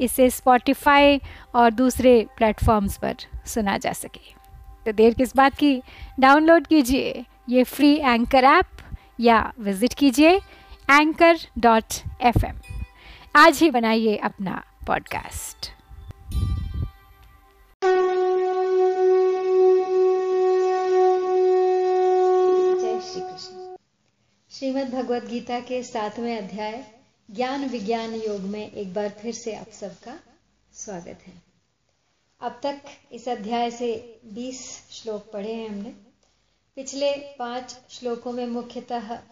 इसे स्पॉटिफाई और दूसरे प्लेटफॉर्म्स पर सुना जा सके। तो देर किस बात की? डाउनलोड कीजिए ये फ्री एंकर ऐप या विज़िट कीजिए एंकर डॉट एफ़ एम आज ही बनाइए अपना पॉडकास्ट श्रीमद् भगवद गीता के सातवें अध्याय ज्ञान विज्ञान योग में एक बार फिर से आप सबका स्वागत है। अब तक इस अध्याय से 20 श्लोक पढ़े हैं हमने। पिछले पाँच श्लोकों में मुख्यतः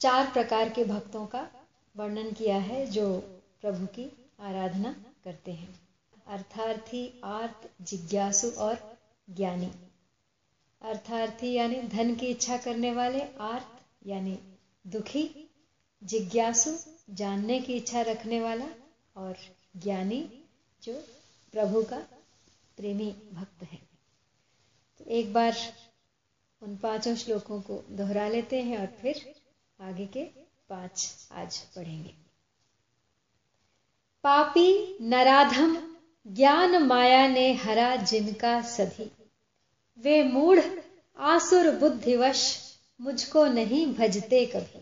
चार प्रकार के भक्तों का वर्णन किया है, जो प्रभु की आराधना करते हैं। अर्थार्थी, आर्त, जिज्ञासु और ज्ञानी। अर्थार्थी यानी धन की इच्छा करने वाले आर्थ यानी दुखी जिज्ञासु, जानने की इच्छा रखने वाला और ज्ञानी जो प्रभु का प्रेमी भक्त है। तो एक बार उन पाँचों श्लोकों को दोहरा लेते हैं और फिर आगे के पाँच आज पढ़ेंगे। पापी नराधम, ज्ञान माया ने हरा जिनका सधी। वे मूढ़, आसुर बुद्धिवश, मुझको नहीं भजते कभी।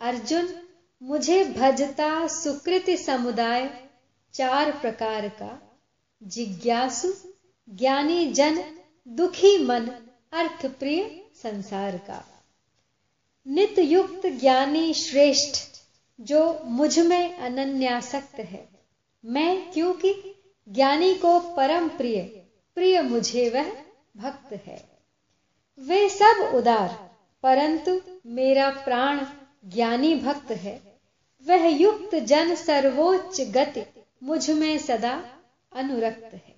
अर्जुन, मुझे भजता सुकृति समुदाय चार प्रकार का। जिज्ञासु, ज्ञानी जन, दुखी मन अर्थ प्रिय संसार का। नित युक्त ज्ञानी श्रेष्ठ, जो मुझमें अनन्यासक्त है। मैं क्योंकि ज्ञानी को परम प्रिय प्रिय मुझे वह भक्त है। वे सब उदार, परंतु मेरा प्राण ज्ञानी भक्त है। वह युक्त जन सर्वोच्च गति मुझमें सदा अनुरक्त है।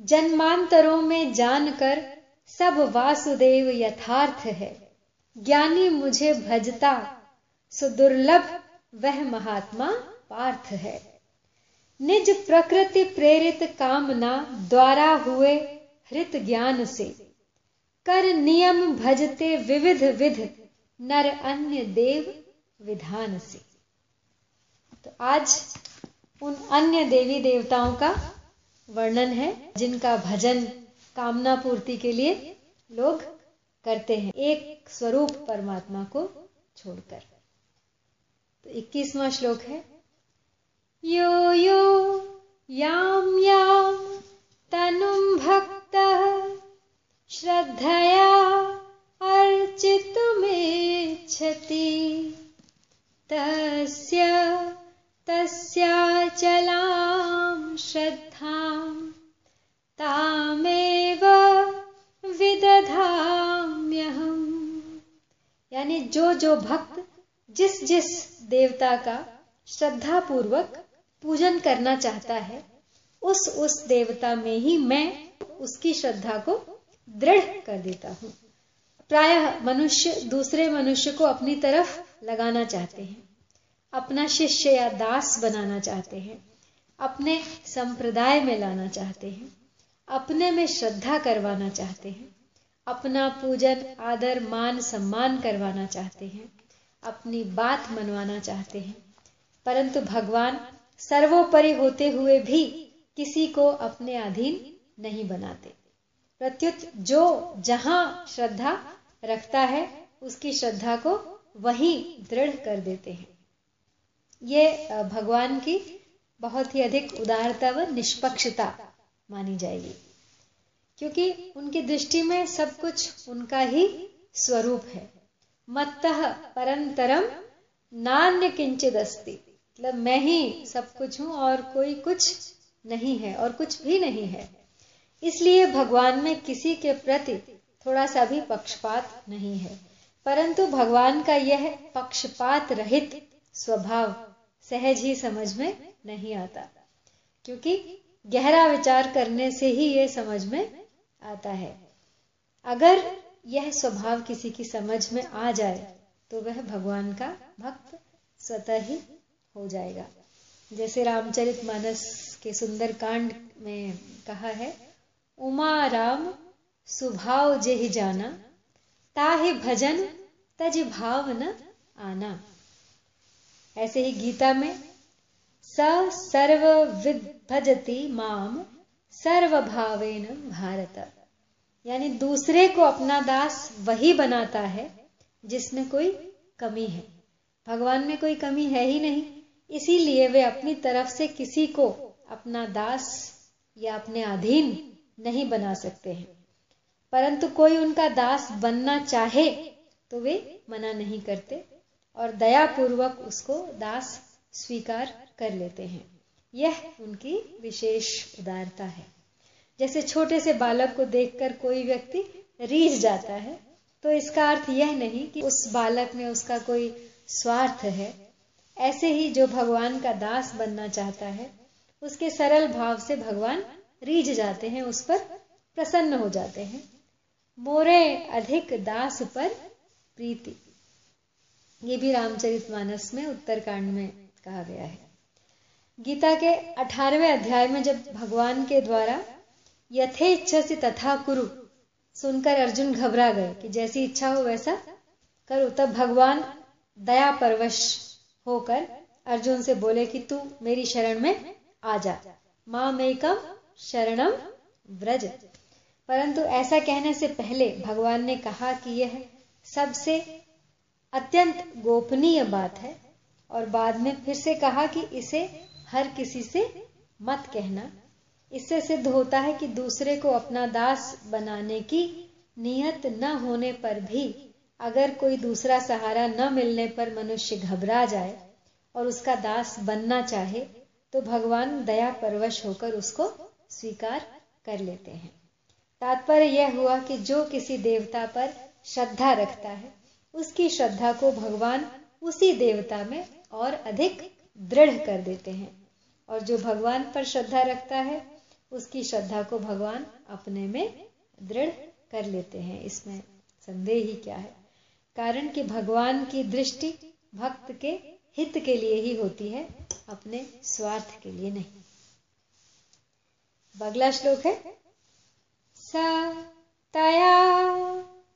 जन्मांतरों में जानकर सब वासुदेव यथार्थ है। ज्ञानी मुझे भजता, सुदुर्लभ वह महात्मा पार्थ है। निज प्रकृति प्रेरित कामना द्वारा हुए हृत ज्ञान से, कर नियम भजते विविध विध नर अन्य देव विधान से तो आज उन अन्य देवी देवताओं का वर्णन है, जिनका भजन कामना पूर्ति के लिए लोग करते हैं। एक स्वरूप परमात्मा को छोड़कर। तो इक्कीसवां श्लोक है, यो यो याम याम तनुम भक्त श्रद्धया अर्चितुमेच्छति तस्य तस्याचलां श्रद्धां। तामेव विदधाम्यहम्। यानी जो जो भक्त, जिस जिस देवता का श्रद्धा पूर्वक पूजन करना चाहता है, उस उस देवता में ही मैं उसकी श्रद्धा को दृढ़ कर देता हूँ। प्रायः मनुष्य, दूसरे मनुष्य को अपनी तरफ़ लगाना चाहते हैं। अपना शिष्य या दास बनाना चाहते हैं। अपने संप्रदाय में लाना चाहते हैं। अपने में श्रद्धा करवाना चाहते हैं। अपना पूजन, आदर, मान, सम्मान करवाना चाहते हैं। अपनी बात मनवाना चाहते हैं। परंतु भगवान सर्वोपरि होते हुए भी किसी को अपने अधीन नहीं बनाते। प्रत्युत जो जहाँ श्रद्धा रखता है, उसकी श्रद्धा को वही दृढ़ कर देते हैं। ये भगवान की बहुत ही अधिक उदारता व निष्पक्षता मानी जाएगी, क्योंकि उनकी दृष्टि में सब कुछ उनका ही स्वरूप है। मत्त परंतरम नान्य किंचित अस्ति। मतलब मैं ही सब कुछ हूँ और कोई कुछ नहीं है और कुछ भी नहीं है। इसलिए भगवान में किसी के प्रति थोड़ा सा भी पक्षपात नहीं है। परंतु भगवान का यह पक्षपात रहित स्वभाव सहज ही समझ में नहीं आता, क्योंकि गहरा विचार करने से ही ये समझ में आता है। अगर यह स्वभाव किसी की समझ में आ जाए तो वह भगवान का भक्त स्वतः ही हो जाएगा। जैसे रामचरित मानस के सुंदर कांड में कहा है, उमा राम सुभाव जे ही जाना, ताहे भजन तज भाव न आना। ऐसे ही गीता में, स सर्व भजती माम सर्व भावेन भारत। यानी दूसरे को अपना दास वही बनाता है, जिसमें कोई कमी है। भगवान में कोई कमी है ही नहीं, इसीलिए वे अपनी तरफ़ से किसी को अपना दास या अपने अधीन नहीं बना सकते हैं। परंतु कोई उनका दास बनना चाहे तो वे मना नहीं करते और दयापूर्वक उसको दास स्वीकार कर लेते हैं। यह उनकी विशेष उदारता है। जैसे छोटे से बालक को देखकर कोई व्यक्ति रीझ जाता है तो इसका अर्थ यह नहीं कि उस बालक में उसका कोई स्वार्थ है। ऐसे ही जो भगवान का दास बनना चाहता है, उसके सरल भाव से भगवान रीझ जाते हैं, उस पर प्रसन्न हो जाते हैं। मोरे अधिक दास पर प्रीति। ये भी रामचरित मानस में उत्तरकांड में कहा गया है। गीता के अठारहवें अध्याय में जब भगवान के द्वारा यथे इच्छा से तथा कुरु सुनकर अर्जुन घबरा गए कि जैसी इच्छा हो वैसा करो, तब भगवान दया परवश होकर अर्जुन से बोले कि तू मेरी शरण में आ जा। माँ मेकम शरणम व्रज परंतु ऐसा कहने से पहले भगवान ने कहा कि यह सबसे अत्यंत गोपनीय बात है और बाद में फिर से कहा कि इसे हर किसी से मत कहना। इससे सिद्ध होता है कि दूसरे को अपना दास बनाने की नियत न होने पर भी अगर कोई दूसरा सहारा न मिलने पर मनुष्य घबरा जाए और उसका दास बनना चाहे तो भगवान दया परवश होकर उसको स्वीकार कर लेते हैं। तात्पर्य यह हुआ कि जो किसी देवता पर श्रद्धा रखता है, उसकी श्रद्धा को भगवान उसी देवता में और अधिक दृढ़ कर देते हैं। और जो भगवान पर श्रद्धा रखता है, उसकी श्रद्धा को भगवान अपने में दृढ़ कर लेते हैं। इसमें संदेह ही क्या है? कारण कि भगवान की दृष्टि भक्त के हित के लिए ही होती है, अपने स्वार्थ के लिए नहीं। बगला श्लोक है तया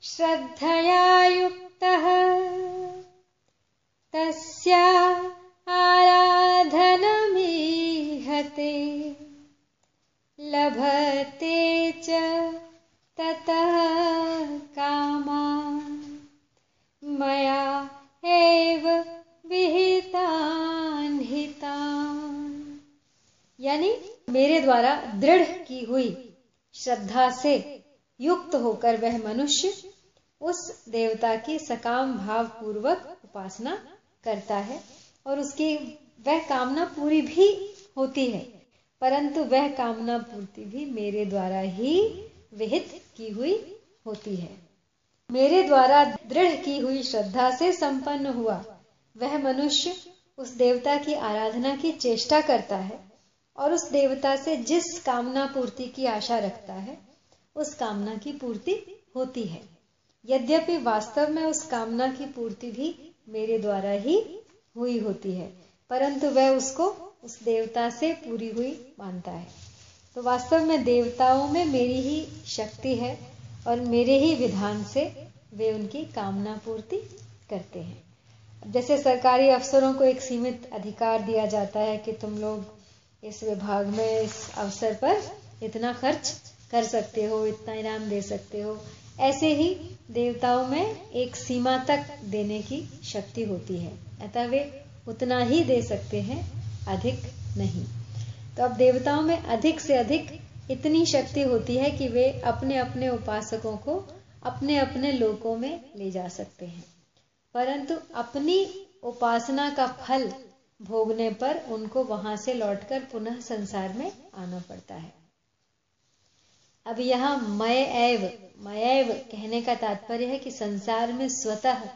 श्रद्धया युक्त। तस्या आराधनमीहते। लभते च ततः कामा। मया एव विहितान हितान। यानी मेरे द्वारा दृढ़ की हुई श्रद्धा से युक्त होकर वह मनुष्य उस देवता की सकाम भाव पूर्वक उपासना करता है और उसकी वह कामना पूरी भी होती है, परंतु वह कामना पूर्ति भी मेरे द्वारा ही विहित की हुई होती है। मेरे द्वारा दृढ़ की हुई श्रद्धा से संपन्न हुआ वह मनुष्य उस देवता की आराधना की चेष्टा करता है और उस देवता से जिस कामना पूर्ति की आशा रखता है, उस कामना की पूर्ति होती है। यद्यपि वास्तव में उस कामना की पूर्ति भी मेरे द्वारा ही हुई होती है, परंतु वह उसको उस देवता से पूरी हुई मानता है। तो वास्तव में देवताओं में मेरी ही शक्ति है और मेरे ही विधान से वे उनकी कामना पूर्ति करते हैं। जैसे सरकारी अफसरों को एक सीमित अधिकार दिया जाता है कि तुम लोग इस विभाग में इस अवसर पर इतना खर्च कर सकते हो, इतना इनाम दे सकते हो। ऐसे ही देवताओं में एक सीमा तक देने की शक्ति होती है। अतः वे उतना ही दे सकते हैं, अधिक नहीं। तो अब देवताओं में अधिक से अधिक इतनी शक्ति होती है कि वे अपने अपने उपासकों को अपने अपने लोकों में ले जा सकते हैं। परंतु अपनी उपासना का फल भोगने पर उनको वहाँ से लौटकर पुनः संसार में आना पड़ता है। अब यहाँ मय एव मयैव कहने का तात्पर्य है कि संसार में स्वतः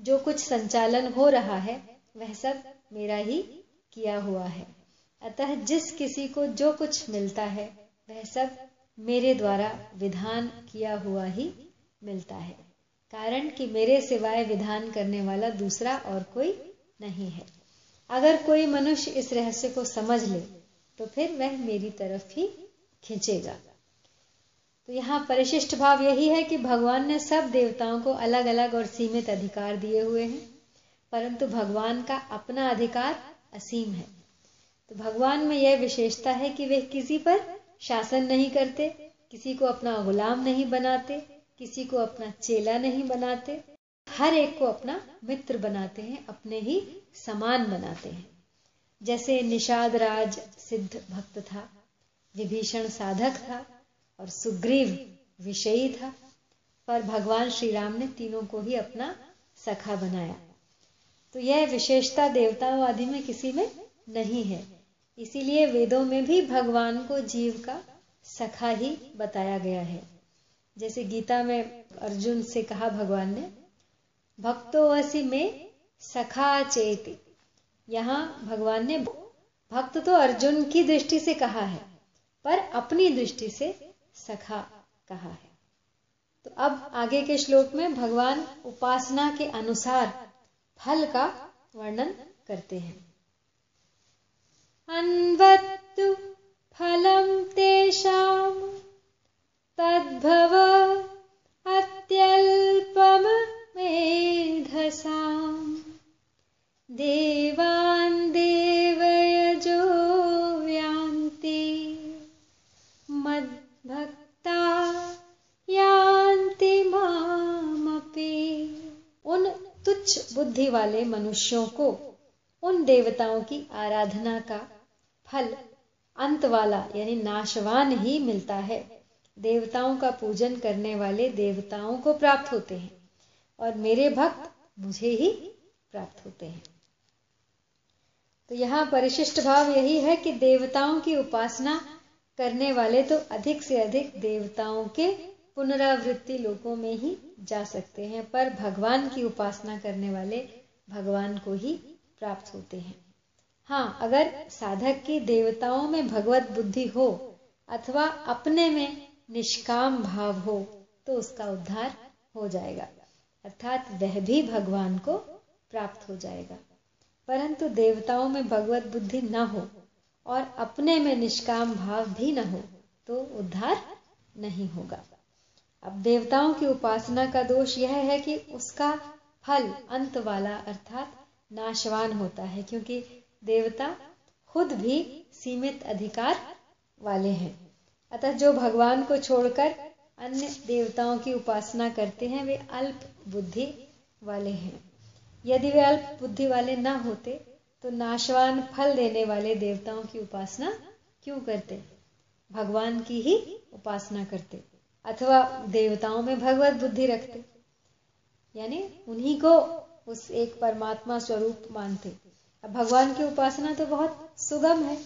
जो कुछ संचालन हो रहा है, वह सब मेरा ही किया हुआ है। अतः जिस किसी को जो कुछ मिलता है, वह सब मेरे द्वारा विधान किया हुआ ही मिलता है। कारण कि मेरे सिवाय विधान करने वाला दूसरा और कोई नहीं है। अगर कोई मनुष्य इस रहस्य को समझ ले तो फिर वह मेरी तरफ़ ही खींचेगा। तो यहाँ परिशिष्ट भाव यही है कि भगवान ने सब देवताओं को अलग अलग और सीमित अधिकार दिए हुए हैं, परंतु भगवान का अपना अधिकार असीम है। तो भगवान में यह विशेषता है कि वे किसी पर शासन नहीं करते, किसी को अपना गुलाम नहीं बनाते, किसी को अपना चेला नहीं बनाते हर एक को अपना मित्र बनाते हैं, अपने ही समान बनाते हैं। जैसे निषाद राज सिद्ध भक्त था, विभीषण साधक था और सुग्रीव विषयी था, पर भगवान श्री राम ने तीनों को ही अपना सखा बनाया। तो यह विशेषता देवताओं आदि में किसी में नहीं है। इसीलिए वेदों में भी भगवान को जीव का सखा ही बताया गया है। जैसे गीता में अर्जुन से कहा भगवान ने भक्तो असी में सखा चेत। यहाँ भगवान ने भक्त तो अर्जुन की दृष्टि से कहा है, पर अपनी दृष्टि से सखा कहा है। तो अब आगे के श्लोक में भगवान उपासना के अनुसार फल का वर्णन करते हैं। अन्वत्तु फलम तेषाम तद्भव अत्यल्पम मेधसाम देवान् देवयजो यान्ति मद्भक्ता यान्ति मामपि। उन तुच्छ बुद्धि वाले मनुष्यों को, उन देवताओं की आराधना का फल, अंत वाला, यानी नाशवान ही मिलता है। देवताओं का पूजन करने वाले देवताओं को प्राप्त होते हैं। और मेरे भक्त मुझे ही प्राप्त होते हैं। तो यहाँ परिशिष्ट भाव यही है कि देवताओं की उपासना करने वाले तो अधिक से अधिक देवताओं के पुनरावृत्ति लोगों में ही जा सकते हैं, पर भगवान की उपासना करने वाले भगवान को ही प्राप्त होते हैं। हाँ अगर साधक की देवताओं में भगवत बुद्धि हो अथवा अपने में निष्काम भाव हो तो उसका उद्धार हो जाएगा। अर्थात वह भी भगवान को प्राप्त हो जाएगा। परंतु देवताओं में भगवत बुद्धि न हो और अपने में निष्काम भाव भी न हो तो उद्धार नहीं होगा। अब देवताओं की उपासना का दोष यह है कि उसका फल अंत वाला अर्थात नाशवान होता है, क्योंकि देवता खुद भी सीमित अधिकार वाले हैं। अतः जो भगवान को छोड़कर अन्य देवताओं की उपासना करते हैं, वे अल्प बुद्धि वाले हैं। यदि वे अल्प बुद्धि वाले ना होते तो नाशवान फल देने वाले देवताओं की उपासना क्यों करते? भगवान की ही उपासना करते, अथवा देवताओं में भगवत बुद्धि रखते, यानी उन्हीं को उस एक परमात्मा स्वरूप मानते। अब भगवान की उपासना तो बहुत सुगम है,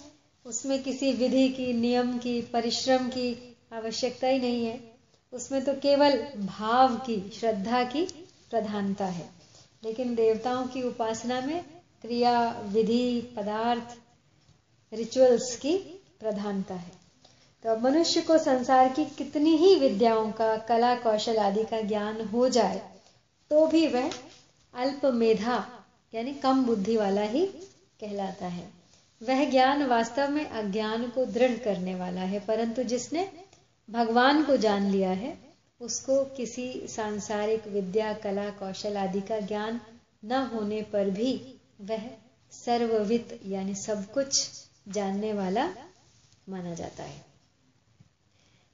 उसमें किसी विधि की, नियम की, परिश्रम की आवश्यकता ही नहीं है। उसमें तो केवल भाव की, श्रद्धा की प्रधानता है। लेकिन देवताओं की उपासना में क्रिया, विधि, पदार्थ रिचुअल्स की प्रधानता है। तो मनुष्य को संसार की कितनी ही विद्याओं का, कला, कौशल आदि का ज्ञान हो जाए तो भी वह अल्प मेधा, यानी कम बुद्धि वाला ही कहलाता है। वह ज्ञान वास्तव में अज्ञान को दृढ़ करने वाला है, परंतु जिसने भगवान को जान लिया है, उसको किसी सांसारिक विद्या, कला, कौशल आदि का ज्ञान न होने पर भी वह सर्ववित, यानी सब कुछ जानने वाला माना जाता है।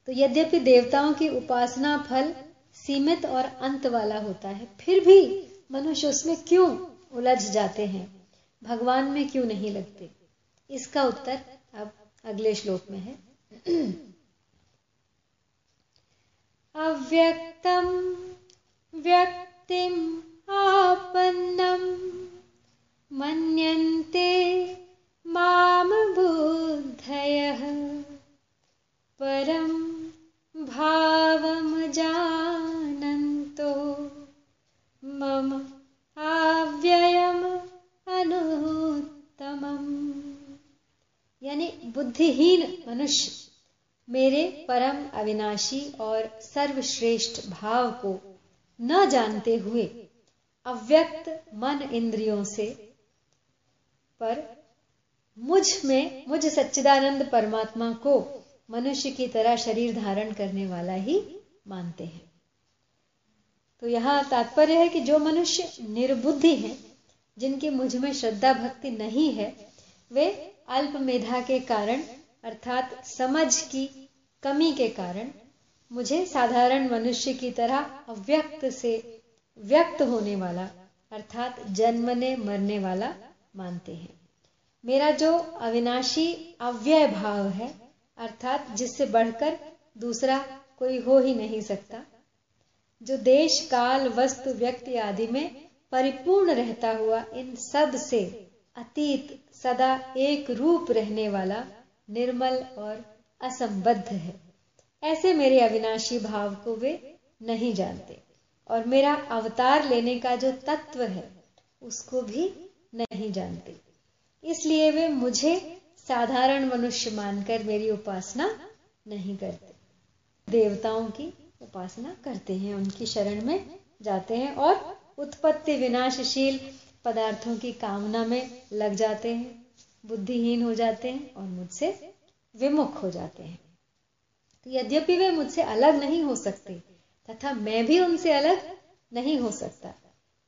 तो यद्यपि देवताओं की उपासना फल सीमित और अंत वाला होता है, फिर भी मनुष्य उसमें क्यों उलझ जाते हैं? भगवान में क्यों नहीं लगते? इसका उत्तर अब अगले श्लोक में है। अव्यक्तम, व्यक्तिम आपन्नम। मन्यन्ते माम बुद्धयः। परम भावमजानन्तो मम अव्ययम् अनुत्तमम्। बुद्धिहीन मनुष्य, मेरे परम अविनाशी और सर्वश्रेष्ठ भाव को न जानते हुए अव्यक्त मन इंद्रियों से पर मुझमें, मुझ सच्चिदानंद परमात्मा को मनुष्य की तरह शरीर धारण करने वाला ही मानते हैं। तो यहाँ तात्पर्य है कि जो मनुष्य निर्बुद्धि है, जिनकी मुझमें श्रद्धा भक्ति नहीं है, वे अल्प मेधा के कारण, अर्थात समझ की कमी के कारण मुझे साधारण मनुष्य की तरह अव्यक्त से व्यक्त होने वाला, अर्थात जन्मने मरने वाला मानते हैं। मेरा जो अविनाशी अव्यय भाव है, अर्थात जिससे बढ़कर दूसरा कोई हो ही नहीं सकता, जो देश, काल, वस्तु, व्यक्ति आदि में परिपूर्ण रहता हुआ इन सबसे अतीत सदा एक रूप रहने वाला निर्मल और असंबद्ध है। ऐसे मेरे अविनाशी भाव को वे नहीं जानते। और मेरा अवतार लेने का जो तत्व है, उसको भी नहीं जानते। इसलिए वे मुझे साधारण मनुष्य मानकर मेरी उपासना नहीं करते। देवताओं की उपासना करते हैं, उनकी शरण में जाते हैं और उत्पत्ति विनाशशील पदार्थों की कामना में लग जाते हैं, बुद्धिहीन हो जाते हैं और मुझसे विमुख हो जाते हैं। तो यद्यपि वे मुझसे अलग नहीं हो सकते, तथा मैं भी उनसे अलग नहीं हो सकता।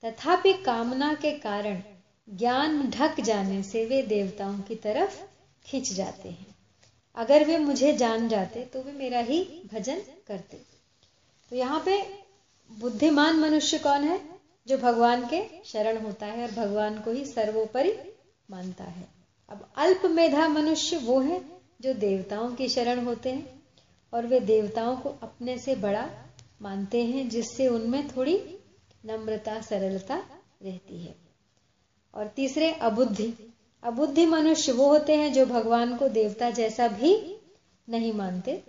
तथापि कामना के कारण ज्ञान ढक जाने से वे देवताओं की तरफ़ खिंच जाते हैं। अगर वे मुझे जान जाते तो वे मेरा ही भजन करते। तो यहाँ पे बुद्धिमान मनुष्य कौन है? जो भगवान के शरण होता है और भगवान को ही सर्वोपरि मानता है। अब अल्प मेधा मनुष्य वो है जो देवताओं की शरण होते हैं। और वे देवताओं को अपने से बड़ा मानते हैं, जिससे उनमें थोड़ी नम्रता, सरलता रहती है। और तीसरे, अबुद्धि। अबुद्धि मनुष्य वो होते हैं जो भगवान को देवता जैसा भी नहीं मानते,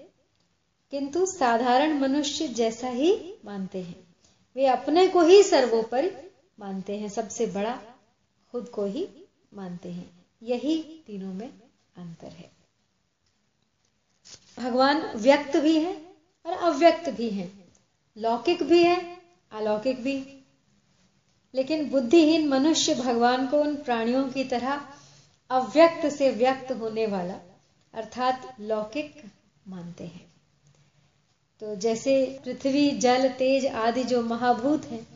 किंतु साधारण मनुष्य जैसा ही मानते हैं। वे अपने को ही सर्वोपरि मानते हैं, सबसे बड़ा खुद को ही मानते हैं। यही तीनों में अंतर है। भगवान व्यक्त भी है और अव्यक्त भी है। लौकिक भी है, अलौकिक भी। लेकिन बुद्धिहीन मनुष्य भगवान को उन प्राणियों की तरह अव्यक्त से व्यक्त होने वाला, अर्थात लौकिक, मानते हैं। तो जैसे पृथ्वी, जल, तेज आदि जो महाभूत हैं,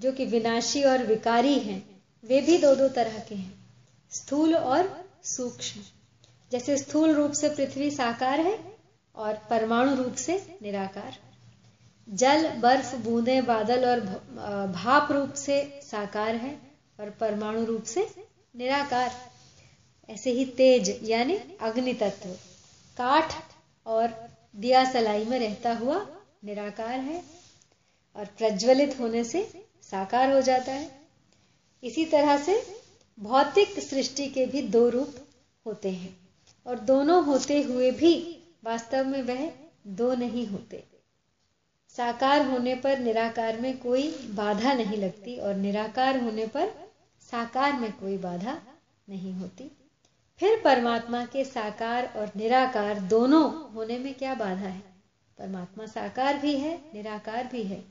जो कि विनाशी और विकारी हैं, वे भी दो दो तरह के हैं, स्थूल और सूक्ष्म। जैसे स्थूल रूप से पृथ्वी साकार है और परमाणु रूप से निराकार। जल, बर्फ़, बूंदे, बादल और भाप रूप से साकार है और परमाणु रूप से निराकार। ऐसे ही तेज, यानी अग्नि तत्व, काठ और दिया सलाई में रहता हुआ निराकार है और प्रज्वलित होने से साकार हो जाता है। इसी तरह से भौतिक सृष्टि के भी दो रूप होते हैं और दोनों होते हुए भी वास्तव में वह दो नहीं होते। साकार होने पर निराकार में कोई बाधा नहीं लगती और निराकार होने पर साकार में कोई बाधा नहीं होती। फिर परमात्मा के साकार और निराकार दोनों होने में क्या बाधा है? परमात्मा साकार भी है, निराकार भी है।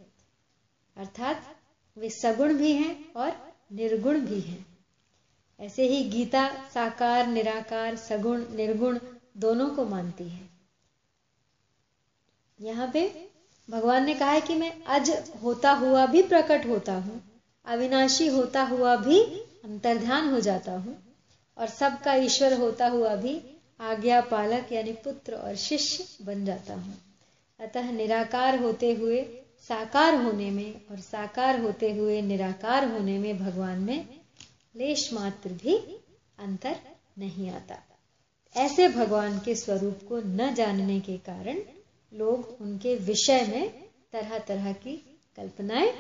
अर्थात वे सगुण भी हैं और निर्गुण भी हैं। ऐसे ही गीता साकार, निराकार, सगुण, निर्गुण दोनों को मानती है। यहाँ पे भगवान ने कहा है कि मैं अज होता हुआ भी प्रकट होता हूँ, अविनाशी होता हुआ भी अंतर्ध्यान हो जाता हूँ, और सबका ईश्वर होता हुआ भी आज्ञा पालक यानी पुत्र और शिष्य बन जाता हूँ। अतः निराकार होते हुए, साकार होने में और साकार होते हुए निराकार होने में भगवान में लेश मात्र भी अंतर नहीं आता। ऐसे भगवान के स्वरूप को न जानने के कारण लोग उनके विषय में तरह तरह की कल्पनाएँ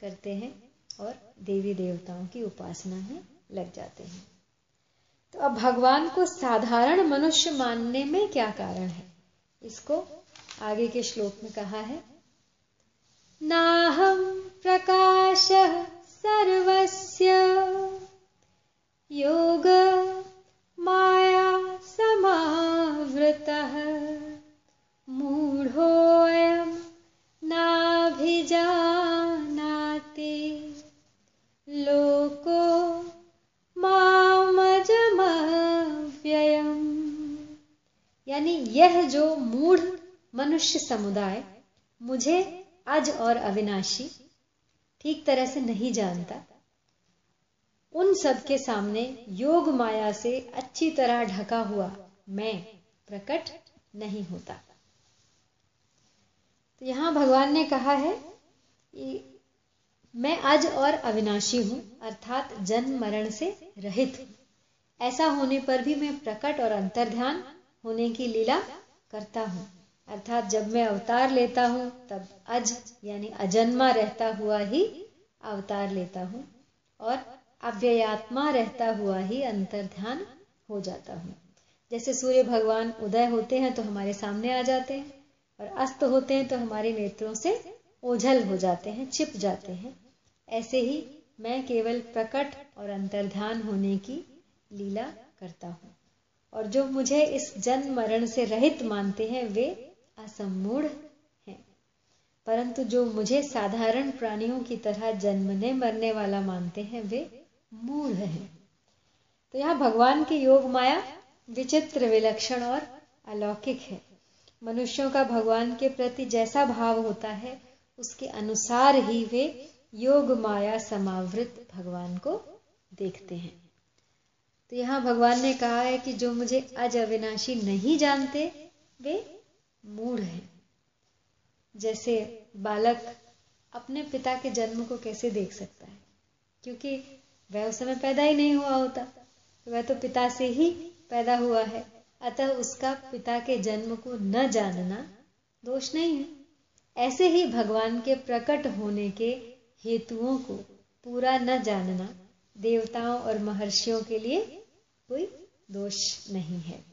करते हैं और देवी देवताओं की उपासना में लग जाते हैं। तो अब भगवान को साधारण मनुष्य मानने में क्या कारण है? इसको आगे के श्लोक में कहा है। नाहम प्रकाश सर्वस्य। योग माया यह जो मूढ़ मनुष्य समुदाय मुझे अज और अविनाशी ठीक तरह से नहीं जानता, उन सब के सामने योग माया से अच्छी तरह ढका हुआ मैं प्रकट नहीं होता। तो यहाँ भगवान ने कहा है कि मैं अज और अविनाशी हूँ, अर्थात जन्म मरण से रहित। हूँ ऐसा होने पर भी मैं प्रकट और अंतर्ध्यान होने की लीला करता हूँ। अर्थात जब मैं अवतार लेता हूँ, तब अज यानी अजन्मा रहता हुआ ही अवतार लेता हूँ और अव्ययात्मा रहता हुआ ही अंतर्ध्यान हो जाता हूँ। जैसे सूर्य भगवान उदय होते हैं तो हमारे सामने आ जाते हैं और अस्त होते हैं तो हमारे नेत्रों से ओझल हो जाते हैं, छिप जाते हैं। ऐसे ही मैं केवल प्रकट और अंतर्ध्यान होने की लीला करता हूँ। और जो मुझे इस जन्म मरण से रहित मानते हैं, वे असमूढ़ हैं। परंतु जो मुझे साधारण प्राणियों की तरह जन्मने, मरने वाला मानते हैं, वे मूढ़ है। तो यहाँ भगवान की योग माया, विचित्र विलक्षण और अलौकिक है। मनुष्यों का भगवान के प्रति जैसा भाव होता है, उसके अनुसार ही वे योग माया समावृत भगवान को देखते हैं। तो यहाँ भगवान ने कहा है कि जो मुझे अज अविनाशी नहीं जानते, वे मूढ़ हैं। जैसे बालक अपने पिता के जन्म को कैसे देख सकता है? क्योंकि वह उस समय पैदा ही नहीं हुआ होता। वह तो पिता से ही पैदा हुआ है। अतः उसका पिता के जन्म को न जानना दोष नहीं है। ऐसे ही भगवान के प्रकट होने के हेतुओं को पूरा न जानना देवताओं और महर्षियों के लिए कोई दोष नहीं है।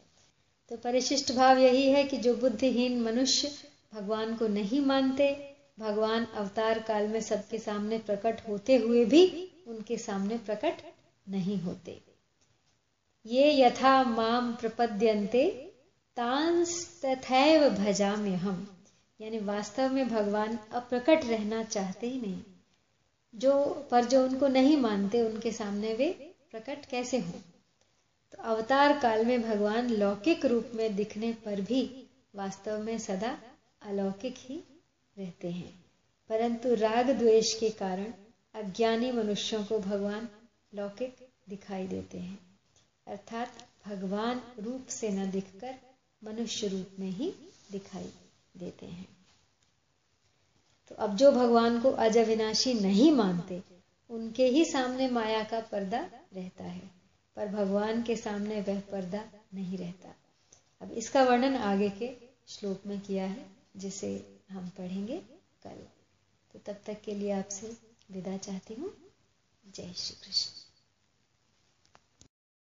तो परिशिष्ट भाव यही है कि जो बुद्धिहीन मनुष्य भगवान को नहीं मानते, भगवान अवतार काल में सबके सामने प्रकट होते हुए भी उनके सामने प्रकट नहीं होते। ये यथा माम प्रपद्यंते तांस तथैव भजाम्य हम यानी वास्तव में भगवान अप्रकट रहना चाहते ही नहीं। जो, पर जो उनको नहीं मानते, उनके सामने वे प्रकट कैसे हों? तो अवतार काल में भगवान लौकिक रूप में दिखने पर भी वास्तव में सदा अलौकिक ही रहते हैं। परंतु राग द्वेष के कारण अज्ञानी मनुष्यों को भगवान लौकिक दिखाई देते हैं। अर्थात भगवान रूप से न दिखकर मनुष्य रूप में ही दिखाई देते हैं। तो अब जो भगवान को अज अविनाशी नहीं मानते, उनके ही सामने माया का पर्दा रहता है। पर भगवान के सामने वह पर्दा नहीं रहता। अब इसका वर्णन आगे के श्लोक में किया है, जिसे हम पढ़ेंगे कल। तो तब तक के लिए आपसे विदा चाहती हूँ। जय श्री कृष्ण।